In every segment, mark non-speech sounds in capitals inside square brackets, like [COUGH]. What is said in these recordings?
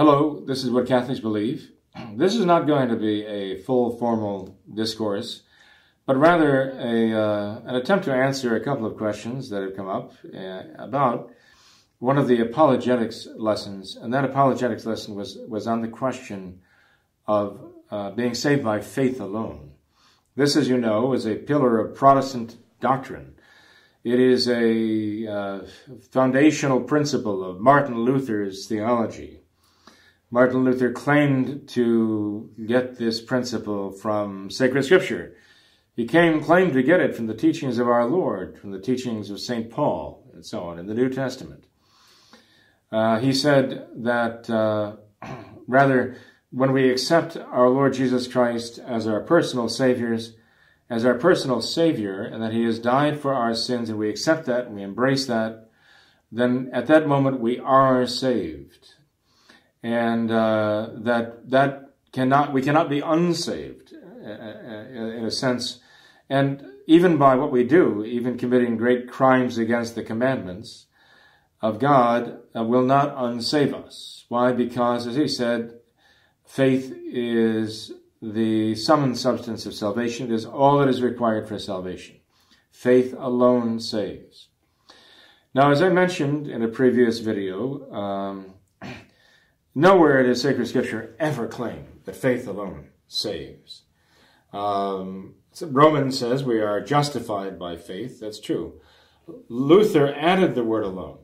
Hello, this is What Catholics Believe. [CLEARS THROAT] This is not going to be a full formal discourse, but rather a, uh, an attempt to answer a couple of questions that have come up uh, about one of the apologetics lessons. And that apologetics lesson was, was on the question of uh, being saved by faith alone. This, as you know, is a pillar of Protestant doctrine. It is a uh, foundational principle of Martin Luther's theology. Martin Luther claimed to get this principle from sacred scripture. He came, claimed to get it from the teachings of our Lord, from the teachings of St. Paul, and so on in the New Testament. Uh, he said that uh, [CLEARS THROAT] rather, when we accept our Lord Jesus Christ as our personal saviors, as our personal savior, and that he has died for our sins, and we accept that and we embrace that, then at that moment we are saved and uh, that that cannot we cannot be unsaved uh, uh, in a sense, and even by what we do, even committing great crimes against the commandments of God, uh, will not unsave us. Why? Because, as he said, faith is the sum and substance of salvation. It is all that is required for salvation. Faith alone saves. Now, as I mentioned in a previous video, um, Nowhere does sacred scripture ever claim that faith alone saves. Um, so Romans says we are justified by faith. That's true. Luther added the word alone,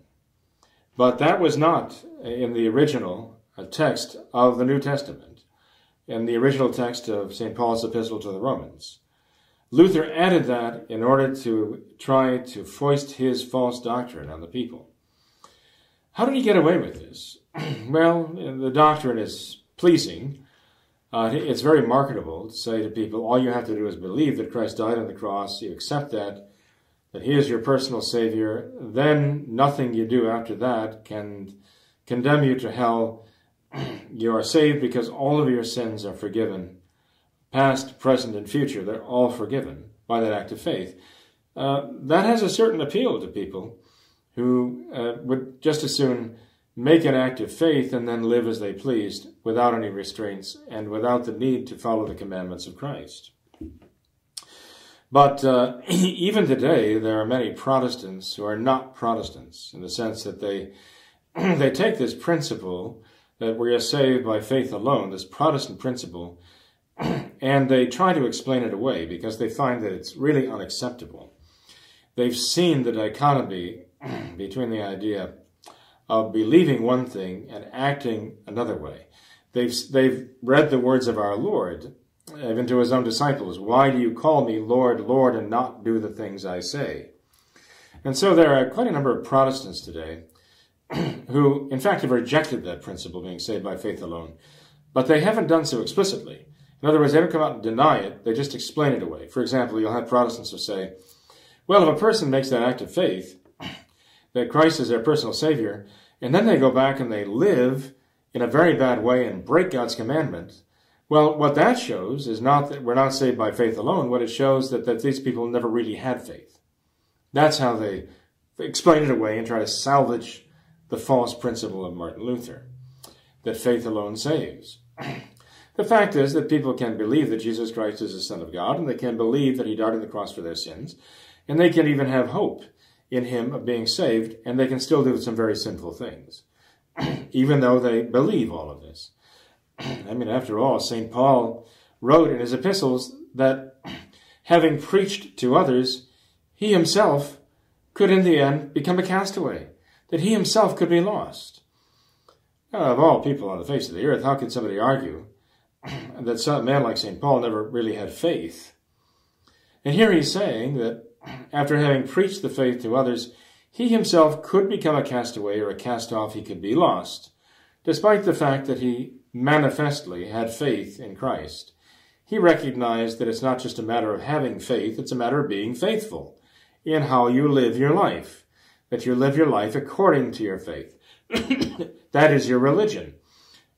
but that was not in the original uh, text of the New Testament, in the original text of St. Paul's epistle to the Romans. Luther added that in order to try to foist his false doctrine on the people. How did he get away with this? [CLEARS THROAT] well, the doctrine is pleasing. Uh, it's very marketable to say to people, all you have to do is believe that Christ died on the cross, you accept that, that He is your personal Savior, then nothing you do after that can condemn you to hell. [CLEARS THROAT] you are saved because all of your sins are forgiven. Past, present, and future, they're all forgiven by that act of faith. Uh, that has a certain appeal to people who uh, would just as soon make an act of faith and then live as they pleased without any restraints and without the need to follow the commandments of Christ. But uh, [CLEARS THROAT] even today, there are many Protestants who are not Protestants in the sense that they [CLEARS THROAT] they take this principle that we are saved by faith alone, this Protestant principle, [CLEARS THROAT] and they try to explain it away because they find that it's really unacceptable. They've seen the dichotomy [CLEARS THROAT] between the idea of believing one thing and acting another way. They've, they've read the words of our Lord, even to his own disciples. Why do you call me Lord, Lord, and not do the things I say? And so there are quite a number of Protestants today [CLEARS THROAT] who, in fact, have rejected that principle, being saved by faith alone, but they haven't done so explicitly. In other words, they don't come out and deny it, they just explain it away. For example, you'll have Protestants who say, well, if a person makes that act of faith, that Christ is their personal Savior, and then they go back and they live in a very bad way and break God's commandment. Well, what that shows is not that we're not saved by faith alone. What it shows that, that these people never really had faith. That's how they explain it away and try to salvage the false principle of Martin Luther, that faith alone saves. [CLEARS THROAT] the fact is that people can believe that Jesus Christ is the Son of God, and they can believe that He died on the cross for their sins, and they can even have hope in him of being saved, and they can still do some very sinful things, [CLEARS THROAT] even though they believe all of this. [CLEARS THROAT] I mean, after all, St. Paul wrote in his epistles that [CLEARS THROAT] having preached to others, he himself could in the end become a castaway, that he himself could be lost. Now, of all people on the face of the earth, how could somebody argue that some man like St. Paul never really had faith? And here he's saying that after having preached the faith to others, he himself could become a castaway or a cast off, he could be lost, despite the fact that he manifestly had faith in Christ. He recognized that it's not just a matter of having faith, it's a matter of being faithful in how you live your life, that you live your life according to your faith. [COUGHS] that is your religion.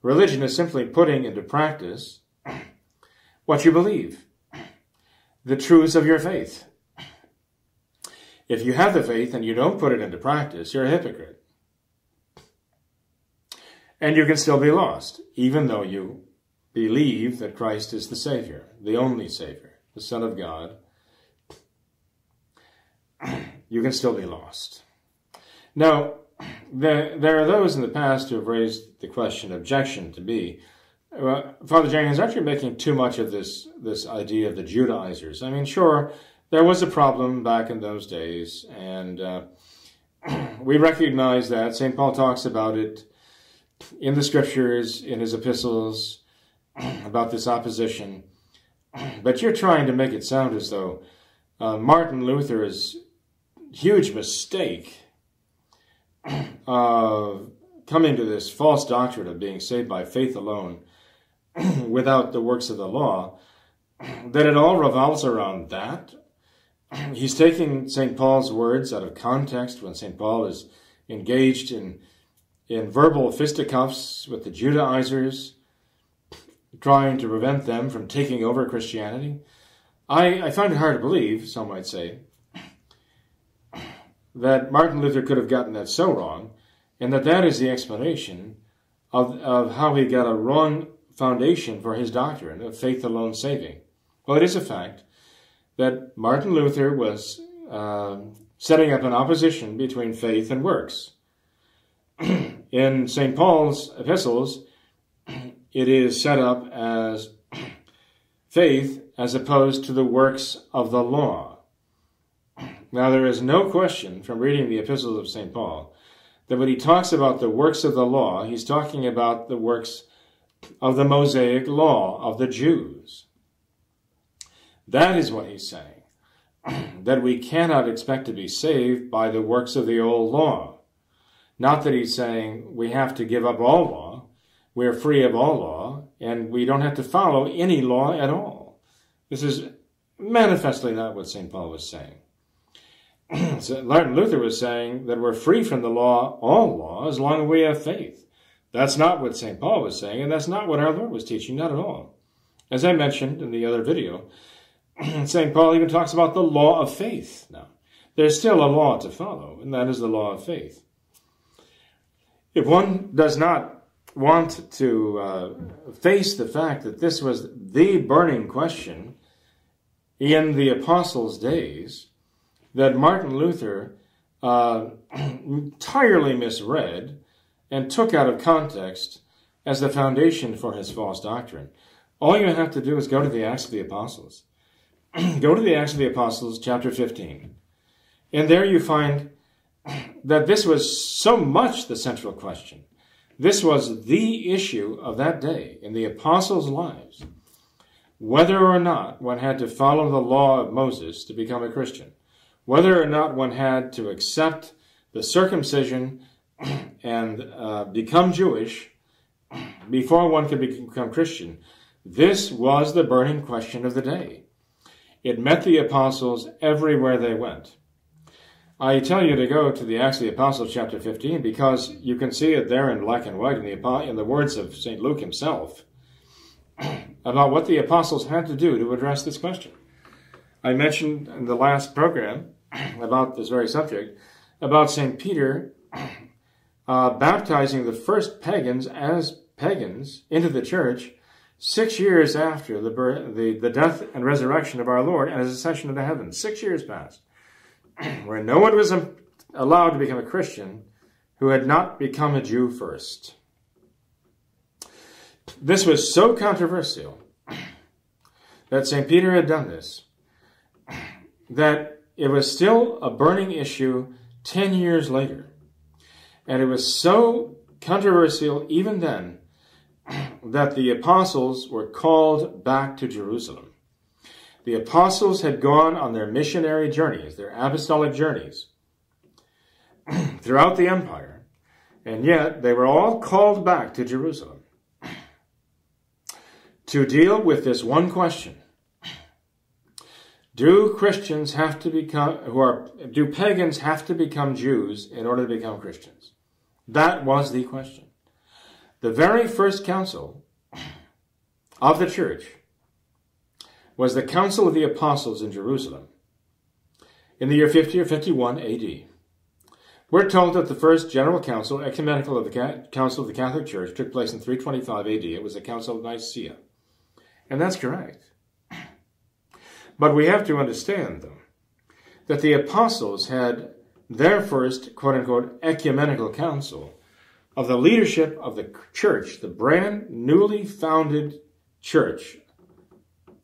Religion is simply putting into practice [COUGHS] what you believe, the truths of your faith. If you have the faith and you don't put it into practice, you're a hypocrite. And you can still be lost, even though you believe that Christ is the Savior, the only Savior, the Son of God. [CLEARS THROAT] You can still be lost. Now, there, are those in the past who have raised the question, objection to me. Uh, Father Jenkins, aren't you making too much of this, this idea of the Judaizers? I mean, sure, there was a problem back in those days, and uh, [CLEARS THROAT] we recognize that. St. Paul talks about it in the scriptures, in his epistles, [CLEARS THROAT] about this opposition. [CLEARS THROAT] But you're trying to make it sound as though uh, Martin Luther's huge mistake of coming to this false doctrine of being saved by faith alone without the works of the law, that it all revolves around that. [CLEARS THROAT] He's taking St. Paul's words out of context when St. Paul is engaged in, in verbal fisticuffs with the Judaizers, trying to prevent them from taking over Christianity. I, I find it hard to believe, some might say, [CLEARS THROAT] that Martin Luther could have gotten that so wrong, and that that is the explanation of, of how he got a wrong foundation for his doctrine of faith alone saving. Well, it is a fact that Martin Luther was uh, setting up an opposition between faith and works. [CLEARS THROAT] In St. Paul's epistles, [CLEARS THROAT] it is set up as [CLEARS THROAT] faith as opposed to the works of the law. Now, there is no question from reading the epistles of St. Paul that when he talks about the works of the law, he's talking about the works of the Mosaic law of the Jews. That is what he's saying. [CLEARS THROAT] that we cannot expect to be saved by the works of the old law. Not that he's saying we have to give up all law, we're free of all law, and we don't have to follow any law at all. This is manifestly not what St. Paul was saying. [CLEARS THROAT] so Martin Luther was saying that we're free from the law, all law, as long as we have faith. That's not what St. Paul was saying, and that's not what our Lord was teaching, not at all. As I mentioned in the other video, [CLEARS THROAT] St. Paul even talks about the law of faith. Now, there's still a law to follow, and that is the law of faith. If one does not want to uh, face the fact that this was the burning question in the apostles' days, that Martin Luther uh, [CLEARS THROAT] entirely misread and took out of context as the foundation for his false doctrine. All you have to do is go to the Acts of the Apostles. [CLEARS THROAT] go to the Acts of the Apostles, chapter 15. And there you find that this was so much the central question. This was the issue of that day in the apostles' lives. Whether or not one had to follow the law of Moses to become a Christian whether or not one had to accept the circumcision [CLEARS THROAT] and uh, become Jewish [CLEARS THROAT] before one could become Christian. This was the burning question of the day. It met the apostles everywhere they went. I tell you to go to the Acts of the Apostles, chapter 15, because you can see it there in black and white in the, in the words of St. Luke himself [CLEARS THROAT] about what the apostles had to do to address this question. I mentioned in the last program [CLEARS THROAT] about this very subject, about St. Peter [CLEARS THROAT] uh, baptizing the first pagans as pagans into the church six years after the, birth, the, the death and resurrection of our Lord and his ascension into heaven. Six years passed, [CLEARS THROAT] where no one was allowed to become a Christian who had not become a Jew first. This was so controversial [CLEARS THROAT] that St. Peter had done this [CLEARS THROAT] that it was still a burning issue 10 years later. And it was so controversial even then that the apostles were called back to Jerusalem. The apostles had gone on their missionary journeys, their apostolic journeys, [CLEARS THROAT] throughout the empire. And yet they were all called back to Jerusalem [CLEARS THROAT] to deal with this one question. Do Christians have to become, who are, do pagans have to become Jews in order to become Christians? That was the question. The very first council of the church was the Council of the Apostles in Jerusalem in the year 50 or 51 AD. We're told that the first General Council, ecumenical of the Council of the Catholic Church, took place in 325 AD. It was the Council of Nicaea. And that's correct. But we have to understand, though, that the apostles had their first, quote unquote, ecumenical council of the leadership of the church, the brand newly founded church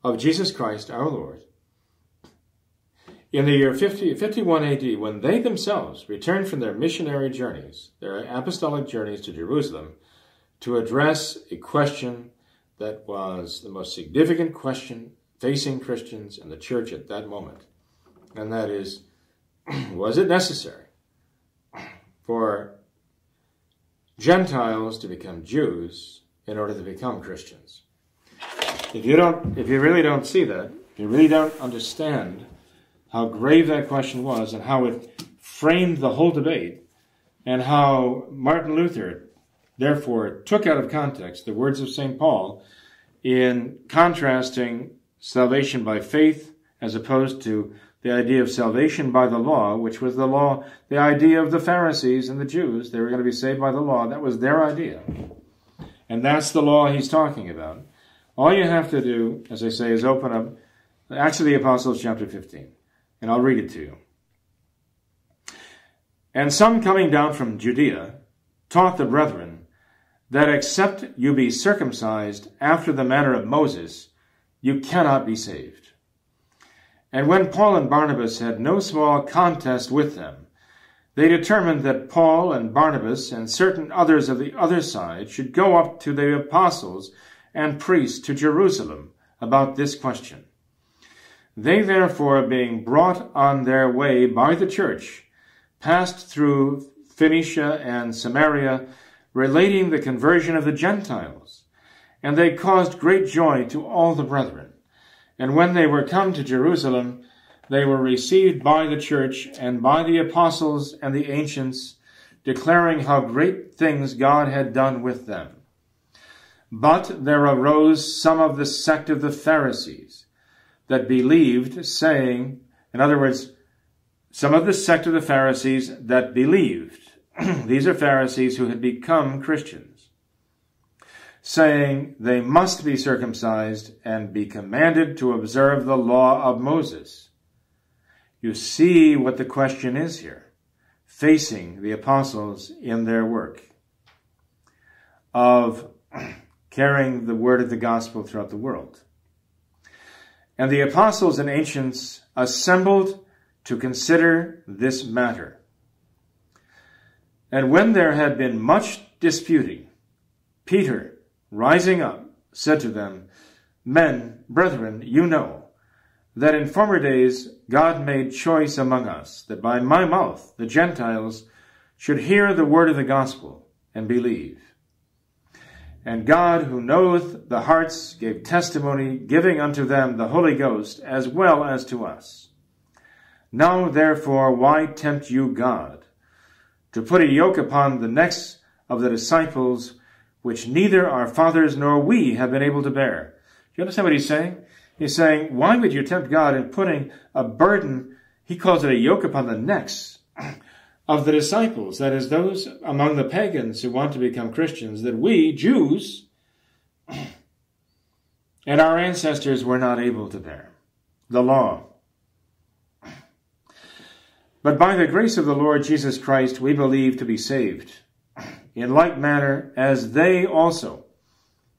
of Jesus Christ our Lord. In the year 50, 51 AD, when they themselves returned from their missionary journeys, their apostolic journeys to Jerusalem, to address a question that was the most significant question facing Christians and the church at that moment. And that is, [CLEARS THROAT] was it necessary for Gentiles to become Jews in order to become Christians? If you don't, if you really don't see that, if you really don't understand how grave that question was and how it framed the whole debate, and how Martin Luther therefore took out of context the words of St. Paul in contrasting salvation by faith as opposed to the idea of salvation by the law, which was the law, the idea of the Pharisees and the Jews. They were going to be saved by the law. That was their idea. And that's the law he's talking about. All you have to do, as I say, is open up Acts of the Apostles, chapter 15. And I'll read it to you. And some coming down from Judea taught the brethren that except you be circumcised after the manner of Moses, you cannot be saved. And when Paul and Barnabas had no small contest with them, they determined that Paul and Barnabas and certain others of the other side should go up to the apostles and priests to Jerusalem about this question. They therefore, being brought on their way by the church, passed through Phoenicia and Samaria, relating the conversion of the Gentiles and they caused great joy to all the brethren. And when they were come to Jerusalem, they were received by the church and by the apostles and the ancients, declaring how great things God had done with them. But there arose some of the sect of the Pharisees that believed, saying, in other words, some of the sect of the Pharisees that believed. [CLEARS THROAT] These are Pharisees who had become Christians saying they must be circumcised and be commanded to observe the law of Moses. You see what the question is here, facing the apostles in their work of [CLEARS THROAT] carrying the word of the gospel throughout the world. And the apostles and ancients assembled to consider this matter. And when there had been much disputing, Peter, rising up, said to them, Men, brethren, you know that in former days God made choice among us, that by my mouth the Gentiles should hear the word of the gospel and believe. And God, who knoweth the hearts, gave testimony, giving unto them the Holy Ghost as well as to us. Now therefore, why tempt you God to put a yoke upon the necks of the disciples which neither our fathers nor we have been able to bear. Do you understand what he's saying? He's saying, why would you tempt God in putting a burden, he calls it a yoke upon the necks [CLEARS THROAT] of the disciples, that is, those among the pagans who want to become Christians, that we, Jews, [CLEARS THROAT] and our ancestors were not able to bear. The law. [CLEARS THROAT] But by the grace of the Lord Jesus Christ, we believe to be saved in like manner as they also.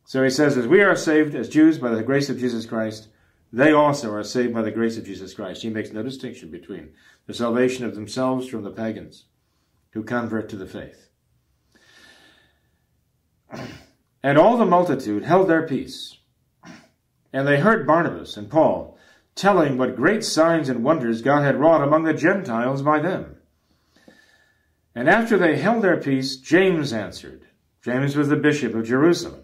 So he says, as we are saved as Jews by the grace of Jesus Christ, they also are saved by the grace of Jesus Christ. He makes no distinction between the salvation of themselves from the pagans who convert to the faith. [CLEARS THROAT] And all the multitude held their peace. And they heard Barnabas and Paul telling what great signs and wonders God had wrought among the Gentiles by them. And after they held their peace, James answered. James was the bishop of Jerusalem.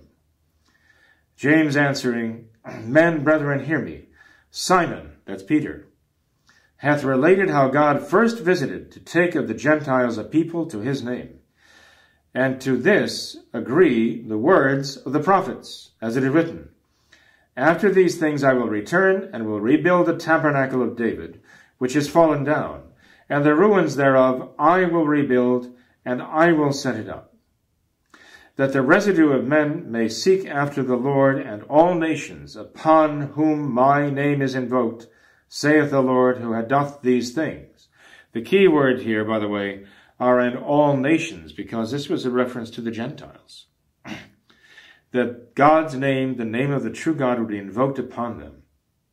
James answering, [CLEARS THROAT] Men, brethren, hear me. Simon, that's Peter, hath related how God first visited to take of the Gentiles a people to his name. And to this agree the words of the prophets, as it is written, After these things I will return and will rebuild the tabernacle of David, which is fallen down, and the ruins thereof I will rebuild, and I will set it up. That the residue of men may seek after the Lord and all nations upon whom my name is invoked, saith the Lord who doth these things. The key word here, by the way, are in all nations, because this was a reference to the Gentiles. [CLEARS THROAT] that God's name, the name of the true God, would be invoked upon them.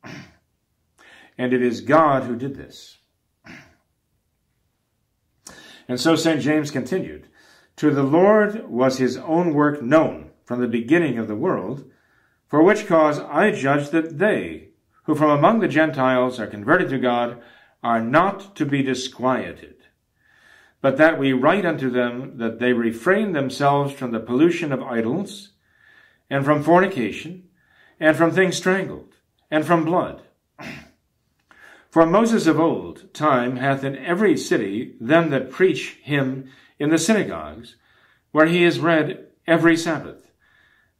[CLEARS THROAT] And it is God who did this. And so St. James continued To the Lord was his own work known from the beginning of the world, for which cause I judge that they, who from among the Gentiles are converted to God, are not to be disquieted but that we write unto them that they refrain themselves from the pollution of idols, and from fornication, and from things strangled, and from blood. For Moses of old time hath in every city them that preach him in the synagogues, where he is read every Sabbath.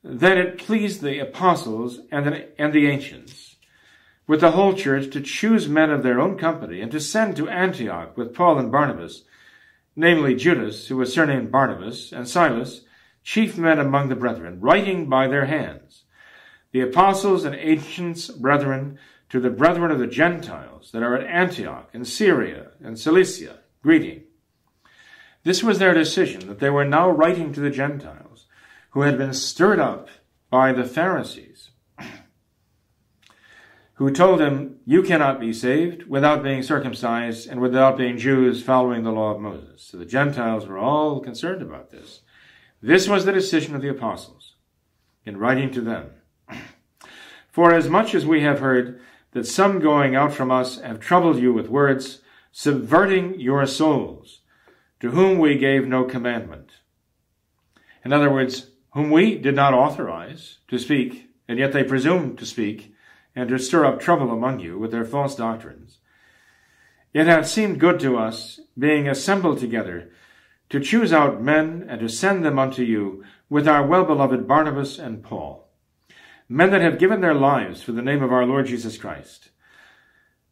That it pleased the apostles and the, and the ancients, with the whole church, to choose men of their own company, and to send to Antioch with Paul and Barnabas, namely Judas, who was surnamed Barsabas, and Silas, chief men among the brethren, writing by their hands, the apostles and ancients brethren, to the brethren of the Gentiles that are at Antioch and Syria and Cilicia, greeting. This was their decision that they were now writing to the Gentiles, who had been stirred up by the Pharisees [CLEARS THROAT] who told him, You cannot be saved without being circumcised and without being Jews following the law of Moses. So the Gentiles were all concerned about this. This was the decision of the apostles in writing to them. [CLEARS THROAT] For as much as we have heard that some going out from us have troubled you with words, subverting your souls, to whom we gave no commandment. In other words, whom we did not authorize to speak, and yet they presumed to speak, and to stir up trouble among you with their false doctrines. It hath seemed good to us, being assembled together, to choose out men and to send them unto you with our well-beloved Barnabas and Paul, men that have given their lives for the name of our Lord Jesus Christ.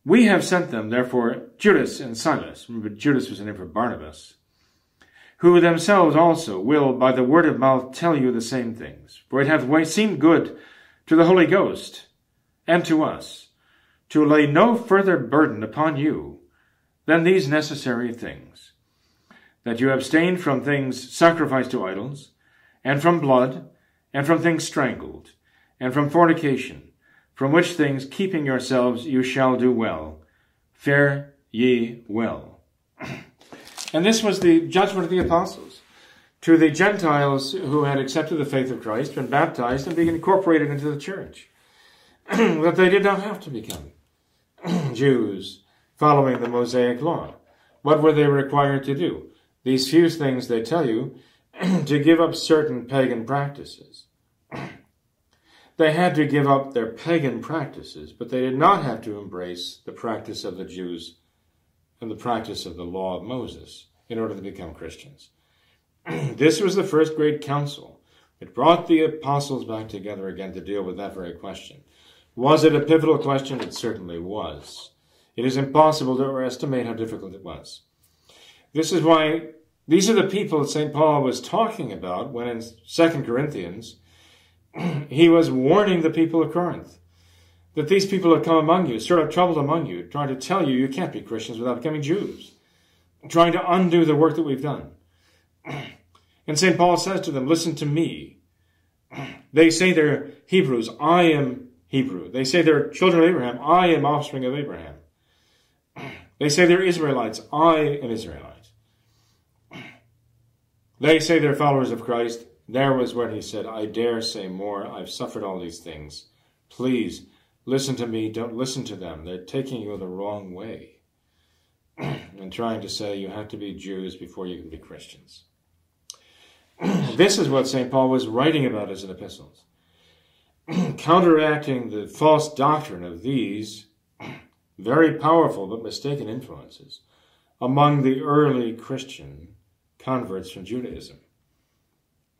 We have sent them, therefore, Judas and Silas, remember Judas was the name for Barnabas, who themselves also will by the word of mouth tell you the same things. For it hath seemed good to the Holy Ghost and to us to lay no further burden upon you than these necessary things that you abstain from things sacrificed to idols, and from blood, and from things strangled, and from fornication, from which things keeping yourselves you shall do well. Fare ye well. [CLEARS THROAT] and this was the judgment of the apostles to the Gentiles who had accepted the faith of Christ, been baptized, and been incorporated into the church. [CLEARS THROAT] that they did not have to become [CLEARS THROAT] Jews following the Mosaic law. What were they required to do? These few things they tell you to give up certain pagan practices. They had to give up their pagan practices, but they did not have to embrace the practice of the Jews and the practice of the law of Moses in order to become Christians. [CLEARS THROAT] this was the first great council. It brought the apostles back together again to deal with that very question. Was it a pivotal question? It certainly was. It is impossible to estimate how difficult it was. This is why these are the people that St. Paul was talking about when in 2 Corinthians [CLEARS THROAT] he was warning the people of Corinth that these people have come among you, sort of troubled among you, trying to tell you you can't be Christians without becoming Jews, trying to undo the work that we've done. [CLEARS THROAT] And St. Paul says to them, Listen to me. [CLEARS THROAT] They say they're Hebrews. I am Hebrew. They say they're children of Abraham. I am offspring of Abraham. They say they're Israelites. I am Israelite. They say they're followers of Christ. There was when he said, I dare say more. I've suffered all these things. Please listen to me. Don't listen to them. They're taking you the wrong way. [CLEARS THROAT] and trying to say you have to be Jews before you can be Christians. [CLEARS THROAT] this is what St. Paul was writing about as an epistles, [CLEARS THROAT] counteracting the false doctrine of these very powerful but mistaken influences among the early Christian converts from Judaism.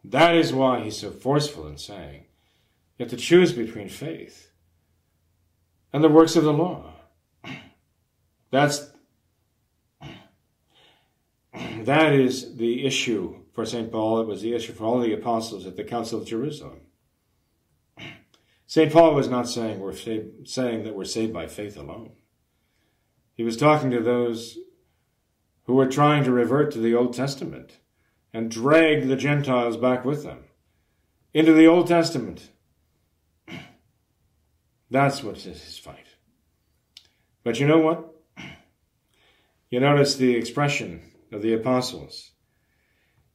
That is why he's so forceful in saying you have to choose between faith and the works of the law. [CLEARS THROAT] That's [CLEARS THROAT] that is the issue for St. Paul. It was the issue for all the apostles at the Council of Jerusalem. [CLEARS THROAT] St. Paul was not saying we're saying that we're saved by faith alone. He was talking to those who were trying to revert to the Old Testament and drag the Gentiles back with them into the Old Testament. [CLEARS THROAT] That's what is his fight. But you know what? [CLEARS THROAT] You notice the expression of the apostles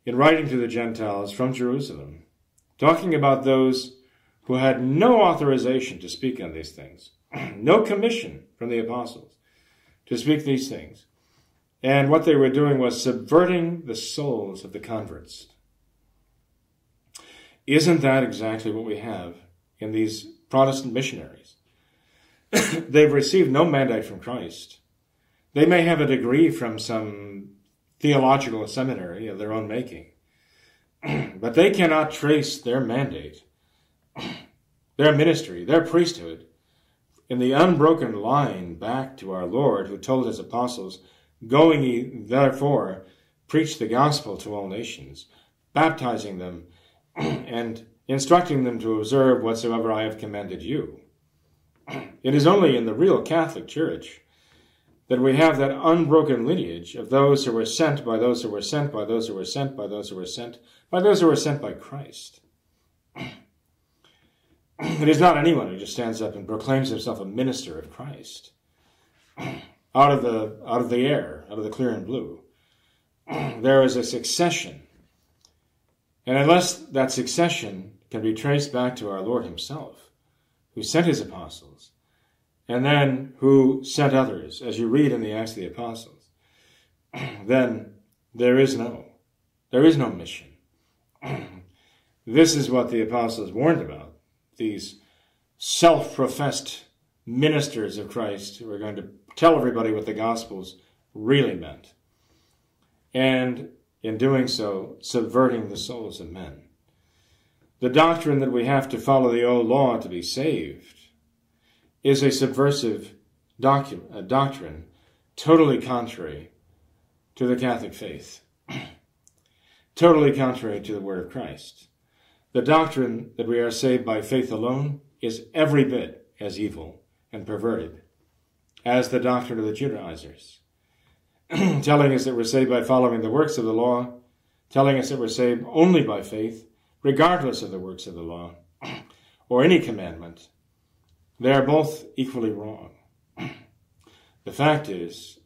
in writing to the Gentiles from Jerusalem, talking about those who had no authorization to speak on these things, [CLEARS THROAT] no commission from the apostles to speak these things. And what they were doing was subverting the souls of the converts. Isn't that exactly what we have in these Protestant missionaries? [COUGHS] They've received no mandate from Christ. They may have a degree from some theological seminary of their own making, [COUGHS] but they cannot trace their mandate, [COUGHS] their ministry, their priesthood in the unbroken line back to our Lord who told his apostles, Going ye therefore, preach the gospel to all nations, baptizing them [CLEARS THROAT] and instructing them to observe whatsoever I have commanded you. [CLEARS THROAT] It is only in the real Catholic Church that we have that unbroken lineage of those who were sent by those who were sent by those who were sent by those who were sent by those who were sent by Christ. [CLEARS THROAT] It is not anyone who just stands up and proclaims himself a minister of Christ out of the out of the air, out of the clear and blue. [CLEARS THROAT] There is a succession. And unless that succession can be traced back to our Lord Himself, who sent His apostles, and then who sent others, as you read in the Acts of the Apostles, [CLEARS THROAT] then there is no, there is no mission. [CLEARS THROAT] this is what the apostles warned about these self professed ministers of Christ who are going to tell everybody what the Gospels really meant. And in doing so, subverting the souls of men. The doctrine that we have to follow the old law to be saved is a subversive docu- a doctrine totally contrary to the Catholic faith, [CLEARS THROAT] totally contrary to the Word of Christ. The doctrine that we are saved by faith alone is every bit as evil and perverted as the doctrine of the Judaizers, [CLEARS THROAT] telling us that we're saved by following the works of the law, telling us that we're saved only by faith, regardless of the works of the law [CLEARS THROAT] or any commandment. They are both equally wrong. [CLEARS THROAT] the fact is,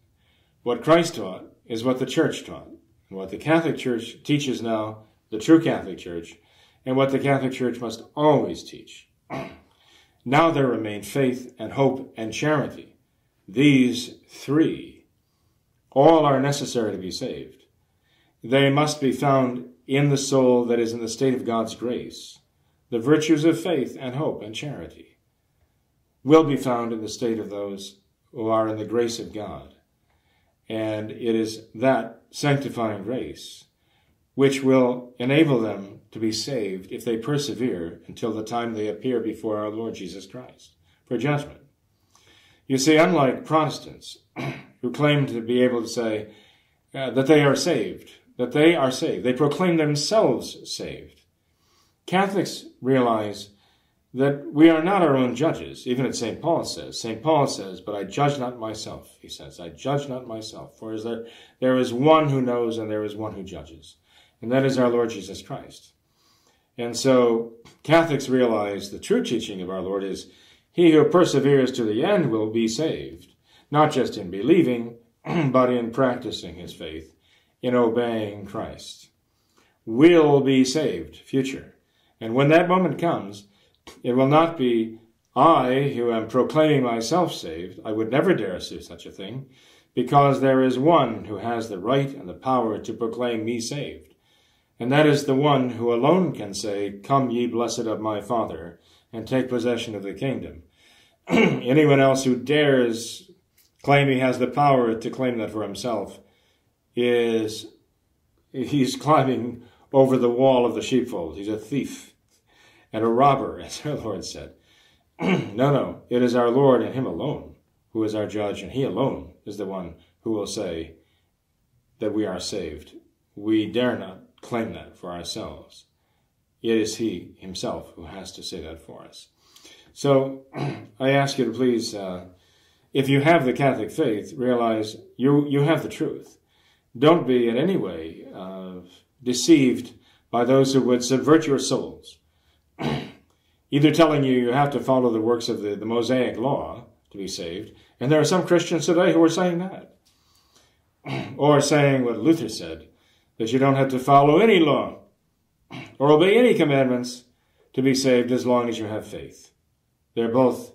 what Christ taught is what the church taught. And what the Catholic Church teaches now, the true Catholic Church, and what the Catholic Church must always teach. now there remain faith and hope and charity. These three, all are necessary to be saved. They must be found in the soul that is in the state of God's grace. The virtues of faith and hope and charity will be found in the state of those who are in the grace of God. And it is that sanctifying grace which will enable them to be saved if they persevere until the time they appear before our Lord Jesus Christ for judgment. You see, unlike Protestants [CLEARS THROAT] who claim to be able to say uh, that they are saved, that they are saved, they proclaim themselves saved. Catholics realize that we are not our own judges. Even as St. Paul says, St. Paul says, but I judge not myself, he says, I judge not myself, for is there, there is one who knows and there is one who judges and that is our Lord Jesus Christ. And so Catholics realize the true teaching of our Lord is he who perseveres to the end will be saved, not just in believing, [CLEARS THROAT] but in practicing his faith, in obeying Christ. Will be saved, future. And when that moment comes, it will not be I who am proclaiming myself saved. I would never dare say such a thing because there is one who has the right and the power to proclaim me saved. And that is the one who alone can say, Come, ye blessed of my Father, and take possession of the kingdom. [CLEARS THROAT] Anyone else who dares claim he has the power to claim that for himself is he's [LAUGHS] climbing over the wall of the sheepfold. He's a thief and a robber, [LAUGHS] as our Lord said. [CLEARS THROAT] no, no, it is our Lord and Him alone who is our judge, and He alone is the one who will say that we are saved. We dare not claim that for ourselves. It is He Himself who has to say that for us. So [CLEARS THROAT] I ask you to please, uh, if you have the Catholic faith, realize you, you have the truth. Don't be in any way uh, deceived by those who would subvert your souls, [CLEARS THROAT] either telling you you have to follow the works of the, the Mosaic law to be saved, and there are some Christians today who are saying that, [CLEARS THROAT] or saying what Luther said, that you don't have to follow any law or obey any commandments to be saved as long as you have faith. They're both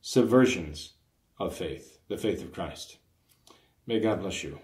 subversions of faith, the faith of Christ. May God bless you.